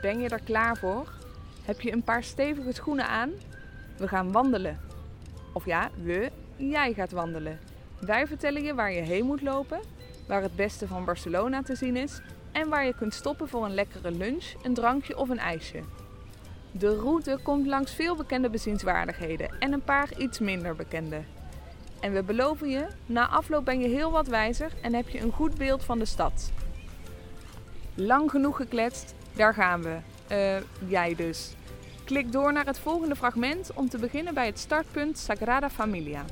Ben je er klaar voor? Heb je een paar stevige schoenen aan? We gaan wandelen. Of ja, we, jij gaat wandelen. Wij vertellen je waar je heen moet lopen, waar het beste van Barcelona te zien is en waar je kunt stoppen voor een lekkere lunch, een drankje of een ijsje. De route komt langs veel bekende bezienswaardigheden en een paar iets minder bekende. En we beloven je, na afloop ben je heel wat wijzer en heb je een goed beeld van de stad. Lang genoeg gekletst, daar gaan we. Eh, jij dus. Klik door naar het volgende fragment om te beginnen bij het startpunt Sagrada Familia.